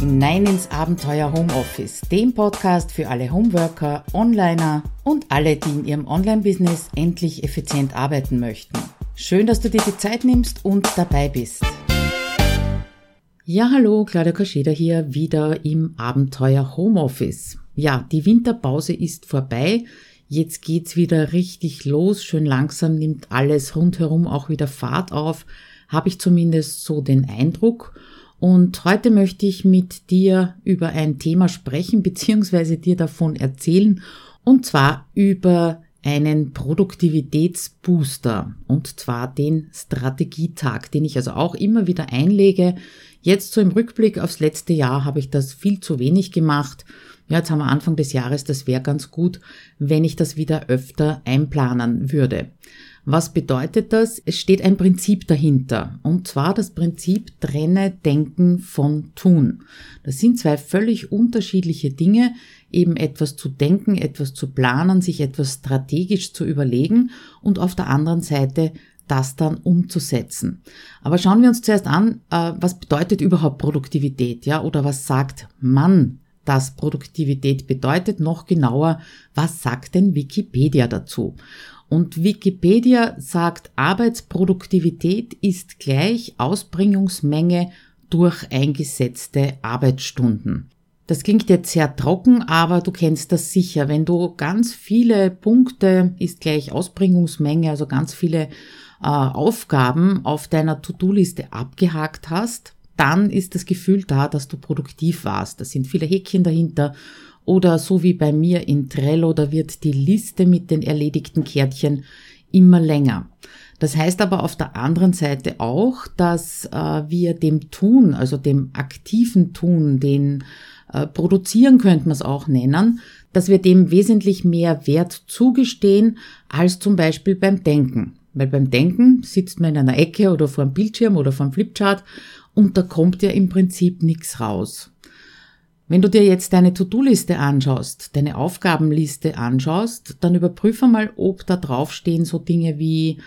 hinein ins Abenteuer Homeoffice, dem Podcast für alle Homeworker, Onliner und alle, die in ihrem Online-Business endlich effizient arbeiten möchten. Schön, dass du dir die Zeit nimmst und dabei bist. Ja, hallo, Claudia Kascheda hier, wieder im Abenteuer Homeoffice. Ja, die Winterpause ist vorbei. Jetzt geht's wieder richtig los. Schön langsam nimmt alles rundherum auch wieder Fahrt auf. Habe ich zumindest so den Eindruck. Und heute möchte ich mit dir über ein Thema sprechen, beziehungsweise dir davon erzählen, und zwar über einen Produktivitätsbooster, und zwar den Strategietag, den ich also auch immer wieder einlege. Jetzt so im Rückblick aufs letzte Jahr habe ich das viel zu wenig gemacht. Ja, jetzt haben wir Anfang des Jahres, das wäre ganz gut, wenn ich das wieder öfter einplanen würde. Was bedeutet das? Es steht ein Prinzip dahinter. Und zwar das Prinzip trenne Denken von Tun. Das sind zwei völlig unterschiedliche Dinge, eben etwas zu denken, etwas zu planen, sich etwas strategisch zu überlegen und auf der anderen Seite das dann umzusetzen. Aber schauen wir uns zuerst an, äh, was bedeutet überhaupt Produktivität, ja, oder was sagt man, dass Produktivität bedeutet, noch genauer, was sagt denn Wikipedia dazu? Und Wikipedia sagt, Arbeitsproduktivität ist gleich Ausbringungsmenge durch eingesetzte Arbeitsstunden. Das klingt jetzt sehr trocken, aber du kennst das sicher. Wenn du ganz viele Punkte ist gleich Ausbringungsmenge, also ganz viele äh, Aufgaben auf deiner To-Do-Liste abgehakt hast, dann ist das Gefühl da, dass du produktiv warst. Da sind viele Häkchen dahinter oder so wie bei mir in Trello, da wird die Liste mit den erledigten Kärtchen immer länger. Das heißt aber auf der anderen Seite auch, dass äh, wir dem Tun, also dem aktiven Tun, den äh, Produzieren könnte man es auch nennen, dass wir dem wesentlich mehr Wert zugestehen als zum Beispiel beim Denken. Weil beim Denken sitzt man in einer Ecke oder vor einem Bildschirm oder vor einem Flipchart und da kommt ja im Prinzip nichts raus. Wenn du dir jetzt deine To-Do-Liste anschaust, deine Aufgabenliste anschaust, dann überprüfe mal, ob da draufstehen so Dinge wie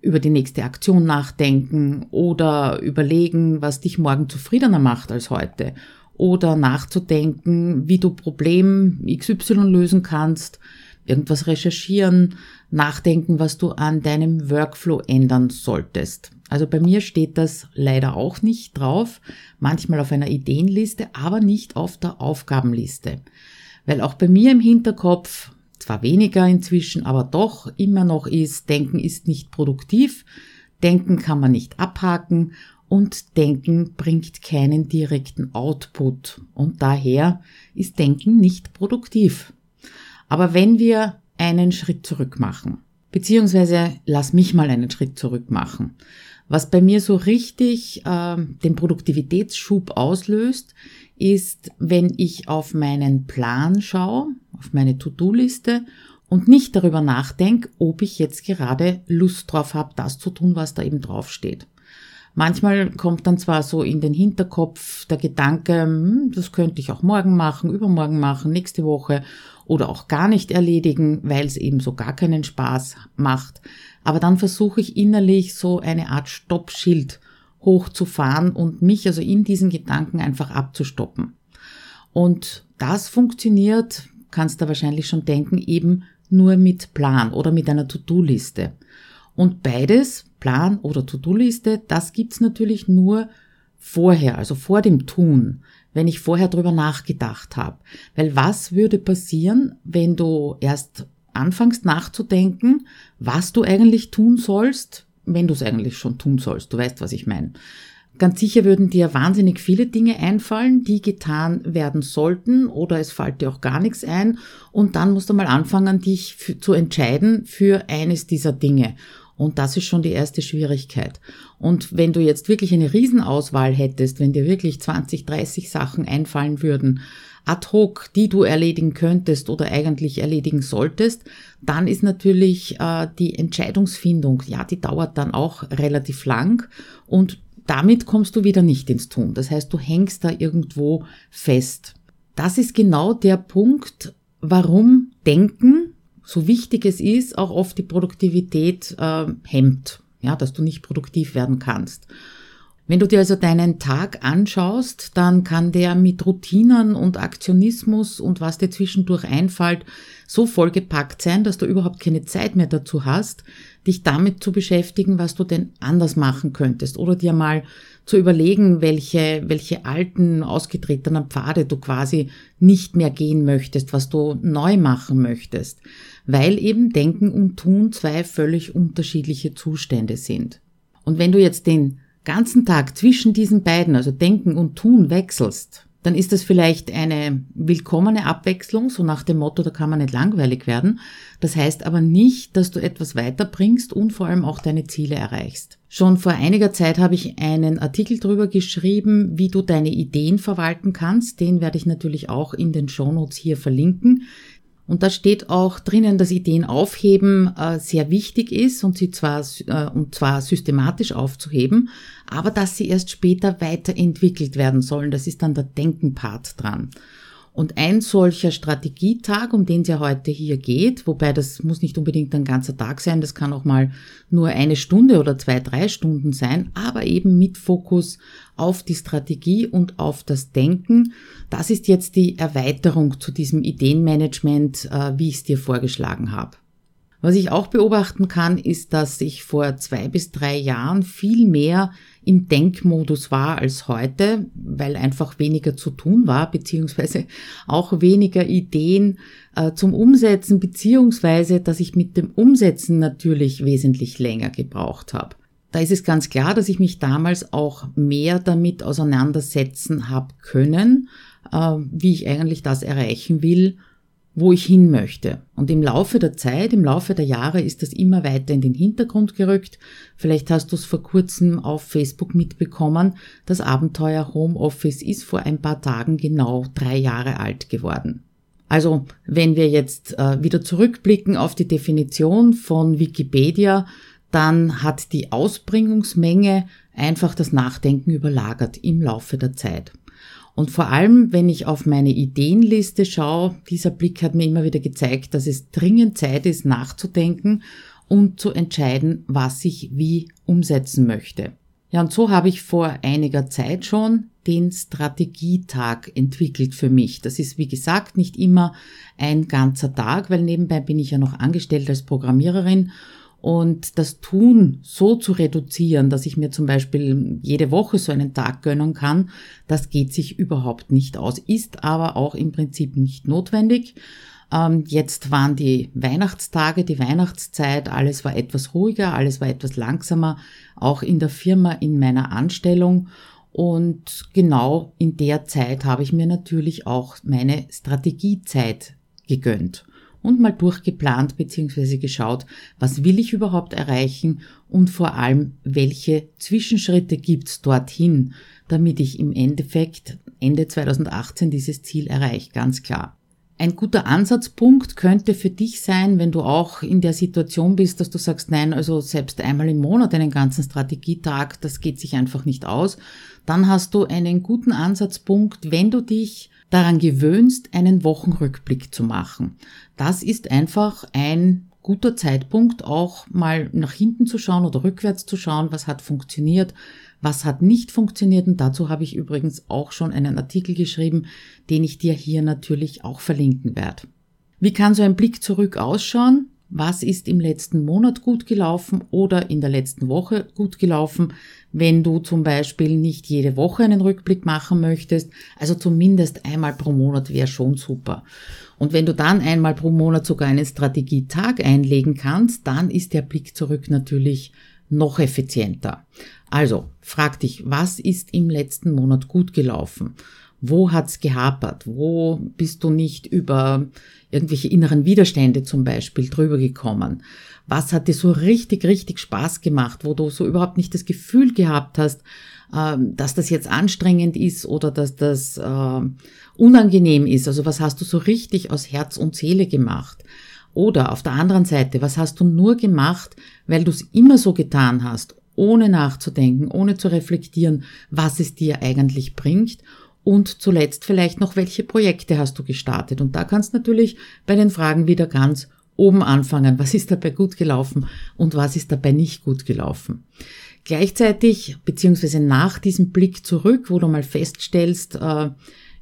über die nächste Aktion nachdenken oder überlegen, was dich morgen zufriedener macht als heute oder nachzudenken, wie du Problem XY lösen kannst, irgendwas recherchieren, nachdenken, was du an deinem Workflow ändern solltest. Also bei mir steht das leider auch nicht drauf, manchmal auf einer Ideenliste, aber nicht auf der Aufgabenliste. Weil auch bei mir im Hinterkopf, zwar weniger inzwischen, aber doch immer noch ist, Denken ist nicht produktiv, Denken kann man nicht abhaken und Denken bringt keinen direkten Output und daher ist Denken nicht produktiv. Aber wenn wir einen Schritt zurück machen, beziehungsweise lass mich mal einen Schritt zurück machen, was bei mir so richtig äh, den Produktivitätsschub auslöst, ist, wenn ich auf meinen Plan schaue, auf meine To-Do-Liste und nicht darüber nachdenke, ob ich jetzt gerade Lust drauf habe, das zu tun, was da eben draufsteht. Manchmal kommt dann zwar so in den Hinterkopf der Gedanke, hm, das könnte ich auch morgen machen, übermorgen machen, nächste Woche oder auch gar nicht erledigen, weil es eben so gar keinen Spaß macht. Aber dann versuche ich innerlich so eine Art Stoppschild hochzufahren und mich also in diesen Gedanken einfach abzustoppen. Und das funktioniert, kannst du wahrscheinlich schon denken, eben nur mit Plan oder mit einer To-Do-Liste. Und beides, Plan oder To-Do-Liste, das gibt's natürlich nur vorher, also vor dem Tun, wenn ich vorher drüber nachgedacht habe. Weil was würde passieren, wenn du erst anfängst nachzudenken, was du eigentlich tun sollst, wenn du es eigentlich schon tun sollst. Du weißt, was ich meine. Ganz sicher würden dir wahnsinnig viele Dinge einfallen, die getan werden sollten oder es fällt dir auch gar nichts ein und dann musst du mal anfangen, dich zu entscheiden für eines dieser Dinge. Und das ist schon die erste Schwierigkeit. Und wenn du jetzt wirklich eine Riesenauswahl hättest, wenn dir wirklich 20, 30 Sachen einfallen würden, ad hoc, die du erledigen könntest oder eigentlich erledigen solltest, dann ist natürlich äh, die Entscheidungsfindung, ja, die dauert dann auch relativ lang und damit kommst du wieder nicht ins Tun. Das heißt, du hängst da irgendwo fest. Das ist genau der Punkt, warum Denken so wichtig es ist, auch oft die Produktivität äh, hemmt, ja, dass du nicht produktiv werden kannst. Wenn du dir also deinen Tag anschaust, dann kann der mit Routinen und Aktionismus und was dir zwischendurch einfällt, so vollgepackt sein, dass du überhaupt keine Zeit mehr dazu hast, dich damit zu beschäftigen, was du denn anders machen könntest oder dir mal zu überlegen, welche, welche alten, ausgetretenen Pfade du quasi nicht mehr gehen möchtest, was du neu machen möchtest, weil eben Denken und Tun zwei völlig unterschiedliche Zustände sind. Und wenn du jetzt den ganzen Tag zwischen diesen beiden, also Denken und Tun, wechselst, dann ist das vielleicht eine willkommene Abwechslung, so nach dem Motto, da kann man nicht langweilig werden. Das heißt aber nicht, dass du etwas weiterbringst und vor allem auch deine Ziele erreichst. Schon vor einiger Zeit habe ich einen Artikel darüber geschrieben, wie du deine Ideen verwalten kannst. Den werde ich natürlich auch in den Shownotes hier verlinken. Und da steht auch drinnen, dass Ideen aufheben äh, sehr wichtig ist und sie zwar, äh, und zwar systematisch aufzuheben, aber dass sie erst später weiterentwickelt werden sollen. Das ist dann der Denkenpart dran. Und ein solcher Strategietag, um den es ja heute hier geht, wobei das muss nicht unbedingt ein ganzer Tag sein, das kann auch mal nur eine Stunde oder zwei, drei Stunden sein, aber eben mit Fokus auf die Strategie und auf das Denken. Das ist jetzt die Erweiterung zu diesem Ideenmanagement, äh, wie ich es dir vorgeschlagen habe. Was ich auch beobachten kann, ist, dass ich vor zwei bis drei Jahren viel mehr im Denkmodus war als heute, weil einfach weniger zu tun war, beziehungsweise auch weniger Ideen äh, zum Umsetzen, beziehungsweise dass ich mit dem Umsetzen natürlich wesentlich länger gebraucht habe. Da ist es ganz klar, dass ich mich damals auch mehr damit auseinandersetzen habe können, äh, wie ich eigentlich das erreichen will wo ich hin möchte. Und im Laufe der Zeit, im Laufe der Jahre ist das immer weiter in den Hintergrund gerückt. Vielleicht hast du es vor kurzem auf Facebook mitbekommen. Das Abenteuer Homeoffice ist vor ein paar Tagen genau drei Jahre alt geworden. Also, wenn wir jetzt äh, wieder zurückblicken auf die Definition von Wikipedia, dann hat die Ausbringungsmenge einfach das Nachdenken überlagert im Laufe der Zeit. Und vor allem, wenn ich auf meine Ideenliste schaue, dieser Blick hat mir immer wieder gezeigt, dass es dringend Zeit ist, nachzudenken und zu entscheiden, was ich wie umsetzen möchte. Ja, und so habe ich vor einiger Zeit schon den Strategietag entwickelt für mich. Das ist, wie gesagt, nicht immer ein ganzer Tag, weil nebenbei bin ich ja noch angestellt als Programmiererin und das Tun so zu reduzieren, dass ich mir zum Beispiel jede Woche so einen Tag gönnen kann, das geht sich überhaupt nicht aus, ist aber auch im Prinzip nicht notwendig. Ähm, jetzt waren die Weihnachtstage, die Weihnachtszeit, alles war etwas ruhiger, alles war etwas langsamer, auch in der Firma, in meiner Anstellung. Und genau in der Zeit habe ich mir natürlich auch meine Strategiezeit gegönnt und mal durchgeplant bzw. geschaut, was will ich überhaupt erreichen und vor allem, welche Zwischenschritte gibt's dorthin, damit ich im Endeffekt Ende 2018 dieses Ziel erreiche, ganz klar. Ein guter Ansatzpunkt könnte für dich sein, wenn du auch in der Situation bist, dass du sagst, nein, also selbst einmal im Monat einen ganzen Strategietag, das geht sich einfach nicht aus. Dann hast du einen guten Ansatzpunkt, wenn du dich daran gewöhnst, einen Wochenrückblick zu machen. Das ist einfach ein guter Zeitpunkt, auch mal nach hinten zu schauen oder rückwärts zu schauen, was hat funktioniert, was hat nicht funktioniert. Und dazu habe ich übrigens auch schon einen Artikel geschrieben, den ich dir hier natürlich auch verlinken werde. Wie kann so ein Blick zurück ausschauen? Was ist im letzten Monat gut gelaufen oder in der letzten Woche gut gelaufen, wenn du zum Beispiel nicht jede Woche einen Rückblick machen möchtest. Also zumindest einmal pro Monat wäre schon super. Und wenn du dann einmal pro Monat sogar einen Strategietag einlegen kannst, dann ist der Blick zurück natürlich noch effizienter. Also frag dich, was ist im letzten Monat gut gelaufen? Wo hat's gehapert? Wo bist du nicht über irgendwelche inneren Widerstände zum Beispiel drüber gekommen? Was hat dir so richtig, richtig Spaß gemacht, wo du so überhaupt nicht das Gefühl gehabt hast, ähm, dass das jetzt anstrengend ist oder dass das äh, unangenehm ist? Also was hast du so richtig aus Herz und Seele gemacht? Oder auf der anderen Seite, was hast du nur gemacht, weil du es immer so getan hast, ohne nachzudenken, ohne zu reflektieren, was es dir eigentlich bringt und zuletzt vielleicht noch, welche Projekte hast du gestartet? Und da kannst natürlich bei den Fragen wieder ganz oben anfangen. Was ist dabei gut gelaufen und was ist dabei nicht gut gelaufen? Gleichzeitig, beziehungsweise nach diesem Blick zurück, wo du mal feststellst, äh,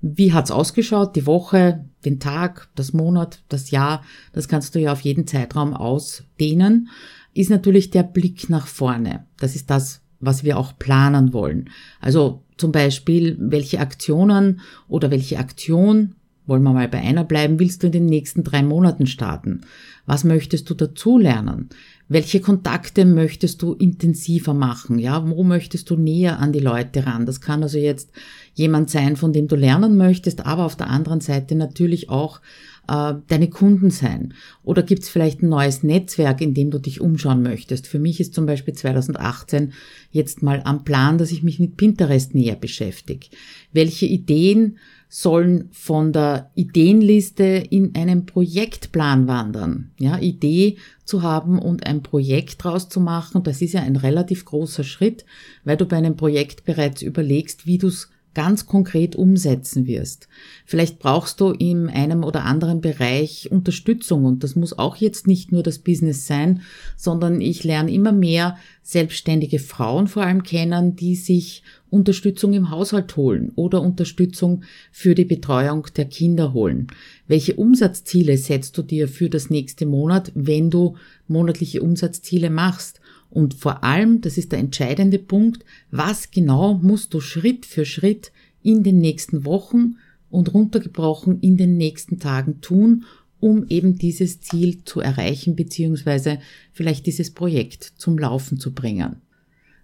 wie hat's ausgeschaut, die Woche, den Tag, das Monat, das Jahr, das kannst du ja auf jeden Zeitraum ausdehnen, ist natürlich der Blick nach vorne. Das ist das, was wir auch planen wollen. Also zum Beispiel, welche Aktionen oder welche Aktion wollen wir mal bei einer bleiben, willst du in den nächsten drei Monaten starten? Was möchtest du dazulernen? Welche Kontakte möchtest du intensiver machen? Ja, wo möchtest du näher an die Leute ran? Das kann also jetzt jemand sein, von dem du lernen möchtest, aber auf der anderen Seite natürlich auch äh, deine Kunden sein? Oder gibt es vielleicht ein neues Netzwerk, in dem du dich umschauen möchtest? Für mich ist zum Beispiel 2018 jetzt mal am Plan, dass ich mich mit Pinterest näher beschäftige. Welche Ideen sollen von der Ideenliste in einen Projektplan wandern. Ja, Idee zu haben und ein Projekt draus zu machen, das ist ja ein relativ großer Schritt, weil du bei einem Projekt bereits überlegst, wie du es ganz konkret umsetzen wirst. Vielleicht brauchst du in einem oder anderen Bereich Unterstützung und das muss auch jetzt nicht nur das Business sein, sondern ich lerne immer mehr selbstständige Frauen vor allem kennen, die sich Unterstützung im Haushalt holen oder Unterstützung für die Betreuung der Kinder holen. Welche Umsatzziele setzt du dir für das nächste Monat, wenn du monatliche Umsatzziele machst? Und vor allem, das ist der entscheidende Punkt, was genau musst du Schritt für Schritt in den nächsten Wochen und runtergebrochen in den nächsten Tagen tun, um eben dieses Ziel zu erreichen, beziehungsweise vielleicht dieses Projekt zum Laufen zu bringen.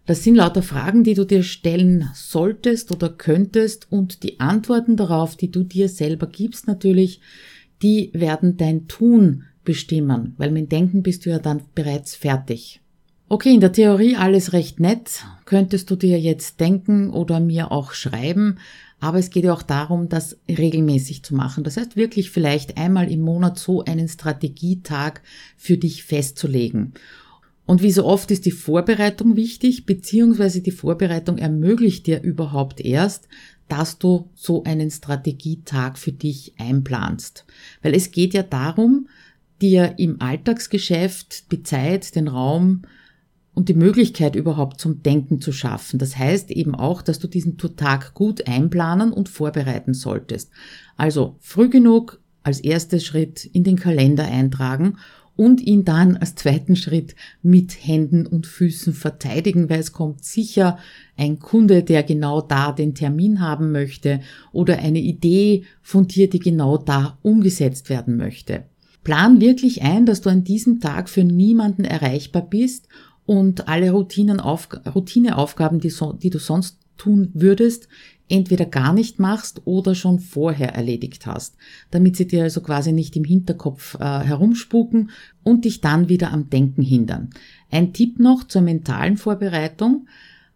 Das sind lauter Fragen, die du dir stellen solltest oder könntest und die Antworten darauf, die du dir selber gibst natürlich, die werden dein Tun bestimmen, weil mit Denken bist du ja dann bereits fertig. Okay, in der Theorie alles recht nett, könntest du dir jetzt denken oder mir auch schreiben, aber es geht ja auch darum, das regelmäßig zu machen. Das heißt wirklich vielleicht einmal im Monat so einen Strategietag für dich festzulegen. Und wie so oft ist die Vorbereitung wichtig, beziehungsweise die Vorbereitung ermöglicht dir überhaupt erst, dass du so einen Strategietag für dich einplanst. Weil es geht ja darum, dir im Alltagsgeschäft die Zeit, den Raum, und die Möglichkeit überhaupt zum Denken zu schaffen. Das heißt eben auch, dass du diesen Tag gut einplanen und vorbereiten solltest. Also früh genug als erster Schritt in den Kalender eintragen und ihn dann als zweiten Schritt mit Händen und Füßen verteidigen, weil es kommt sicher ein Kunde, der genau da den Termin haben möchte oder eine Idee von dir, die genau da umgesetzt werden möchte. Plan wirklich ein, dass du an diesem Tag für niemanden erreichbar bist und alle Routineaufgaben, die, so, die du sonst tun würdest, entweder gar nicht machst oder schon vorher erledigt hast, damit sie dir also quasi nicht im Hinterkopf äh, herumspuken und dich dann wieder am Denken hindern. Ein Tipp noch zur mentalen Vorbereitung.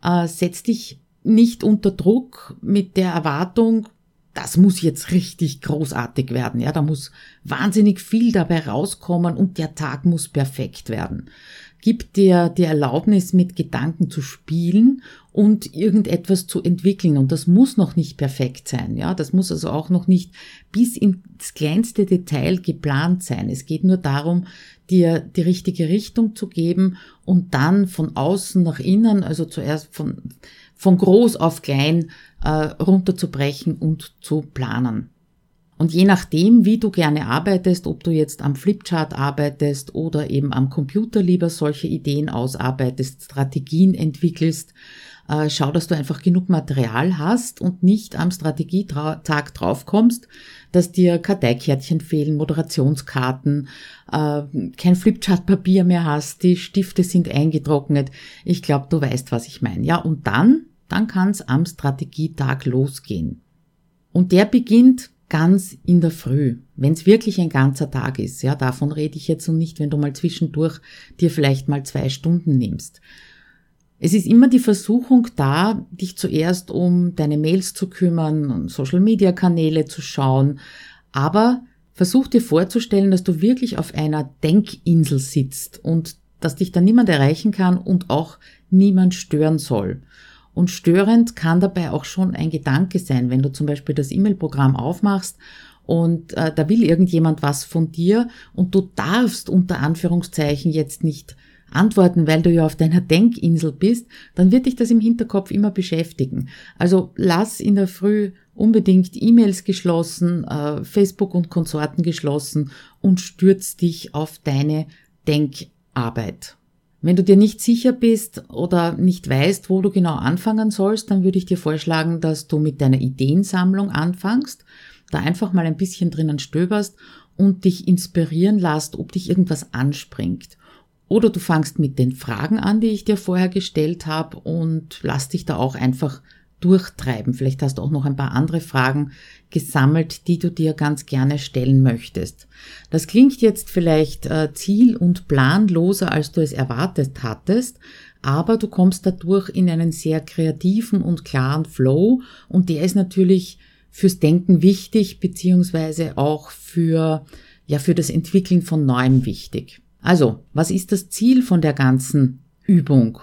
Äh, setz dich nicht unter Druck mit der Erwartung, das muss jetzt richtig großartig werden. Ja, da muss wahnsinnig viel dabei rauskommen und der Tag muss perfekt werden gibt dir die Erlaubnis, mit Gedanken zu spielen und irgendetwas zu entwickeln. Und das muss noch nicht perfekt sein. Ja, das muss also auch noch nicht bis ins kleinste Detail geplant sein. Es geht nur darum, dir die richtige Richtung zu geben und dann von außen nach innen, also zuerst von, von groß auf klein äh, runterzubrechen und zu planen. Und je nachdem, wie du gerne arbeitest, ob du jetzt am Flipchart arbeitest oder eben am Computer lieber solche Ideen ausarbeitest, Strategien entwickelst, äh, schau, dass du einfach genug Material hast und nicht am Strategietag draufkommst, dass dir Karteikärtchen fehlen, Moderationskarten, äh, kein Flipchart-Papier mehr hast, die Stifte sind eingetrocknet. Ich glaube, du weißt, was ich meine. Ja, und dann, dann kann es am Strategietag losgehen. Und der beginnt ganz in der Früh, wenn es wirklich ein ganzer Tag ist, ja, davon rede ich jetzt und nicht, wenn du mal zwischendurch dir vielleicht mal zwei Stunden nimmst. Es ist immer die Versuchung da, dich zuerst um deine Mails zu kümmern und Social Media Kanäle zu schauen, aber versuch dir vorzustellen, dass du wirklich auf einer Denkinsel sitzt und dass dich da niemand erreichen kann und auch niemand stören soll. Und störend kann dabei auch schon ein Gedanke sein, wenn du zum Beispiel das E-Mail-Programm aufmachst und äh, da will irgendjemand was von dir und du darfst unter Anführungszeichen jetzt nicht antworten, weil du ja auf deiner Denkinsel bist, dann wird dich das im Hinterkopf immer beschäftigen. Also lass in der Früh unbedingt E-Mails geschlossen, äh, Facebook und Konsorten geschlossen und stürz dich auf deine Denkarbeit. Wenn du dir nicht sicher bist oder nicht weißt, wo du genau anfangen sollst, dann würde ich dir vorschlagen, dass du mit deiner Ideensammlung anfängst, da einfach mal ein bisschen drinnen stöberst und dich inspirieren lässt, ob dich irgendwas anspringt. Oder du fangst mit den Fragen an, die ich dir vorher gestellt habe und lass dich da auch einfach durchtreiben. Vielleicht hast du auch noch ein paar andere Fragen gesammelt, die du dir ganz gerne stellen möchtest. Das klingt jetzt vielleicht äh, ziel- und planloser, als du es erwartet hattest, aber du kommst dadurch in einen sehr kreativen und klaren Flow und der ist natürlich fürs Denken wichtig, beziehungsweise auch für, ja, für das Entwickeln von Neuem wichtig. Also, was ist das Ziel von der ganzen Übung?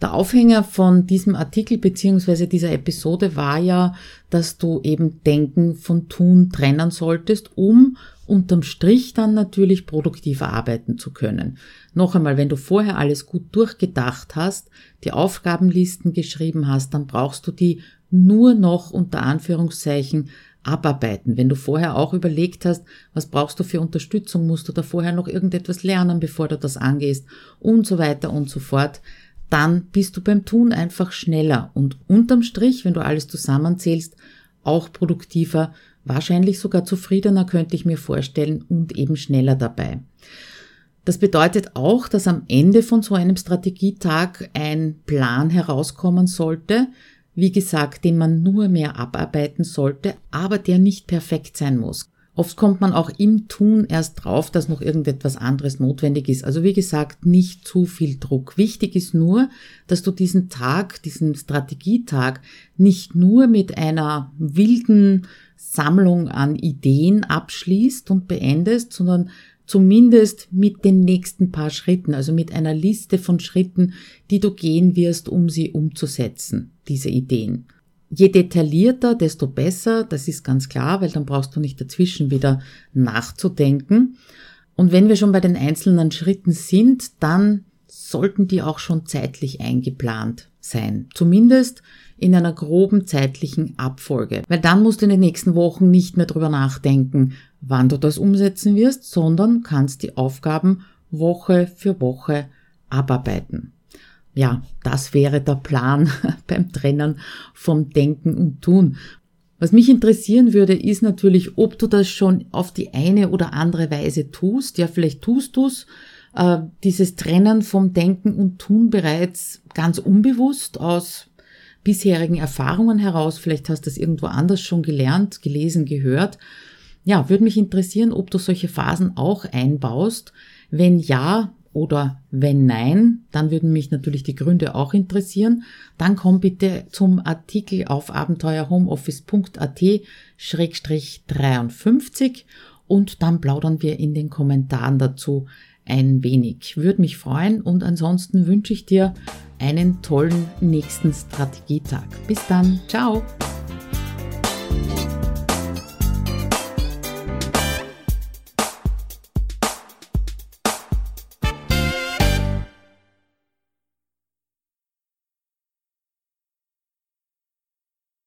Der Aufhänger von diesem Artikel beziehungsweise dieser Episode war ja, dass du eben Denken von Tun trennen solltest, um unterm Strich dann natürlich produktiver arbeiten zu können. Noch einmal, wenn du vorher alles gut durchgedacht hast, die Aufgabenlisten geschrieben hast, dann brauchst du die nur noch unter Anführungszeichen abarbeiten. Wenn du vorher auch überlegt hast, was brauchst du für Unterstützung, musst du da vorher noch irgendetwas lernen, bevor du das angehst und so weiter und so fort, dann bist du beim Tun einfach schneller und unterm Strich, wenn du alles zusammenzählst, auch produktiver, wahrscheinlich sogar zufriedener könnte ich mir vorstellen und eben schneller dabei. Das bedeutet auch, dass am Ende von so einem Strategietag ein Plan herauskommen sollte, wie gesagt, den man nur mehr abarbeiten sollte, aber der nicht perfekt sein muss. Oft kommt man auch im Tun erst drauf, dass noch irgendetwas anderes notwendig ist. Also wie gesagt, nicht zu viel Druck. Wichtig ist nur, dass du diesen Tag, diesen Strategietag nicht nur mit einer wilden Sammlung an Ideen abschließt und beendest, sondern zumindest mit den nächsten paar Schritten, also mit einer Liste von Schritten, die du gehen wirst, um sie umzusetzen, diese Ideen. Je detaillierter, desto besser, das ist ganz klar, weil dann brauchst du nicht dazwischen wieder nachzudenken. Und wenn wir schon bei den einzelnen Schritten sind, dann sollten die auch schon zeitlich eingeplant sein. Zumindest in einer groben zeitlichen Abfolge. Weil dann musst du in den nächsten Wochen nicht mehr drüber nachdenken, wann du das umsetzen wirst, sondern kannst die Aufgaben Woche für Woche abarbeiten ja, das wäre der Plan beim Trennen vom Denken und Tun. Was mich interessieren würde, ist natürlich, ob du das schon auf die eine oder andere Weise tust. Ja, vielleicht tust du's äh, dieses Trennen vom Denken und Tun bereits ganz unbewusst aus bisherigen Erfahrungen heraus. Vielleicht hast du es irgendwo anders schon gelernt, gelesen, gehört. Ja, würde mich interessieren, ob du solche Phasen auch einbaust. Wenn ja, oder wenn nein, dann würden mich natürlich die Gründe auch interessieren. Dann komm bitte zum Artikel auf abenteuerhomeoffice.at-53 und dann plaudern wir in den Kommentaren dazu ein wenig. Würde mich freuen und ansonsten wünsche ich dir einen tollen nächsten Strategietag. Bis dann, ciao!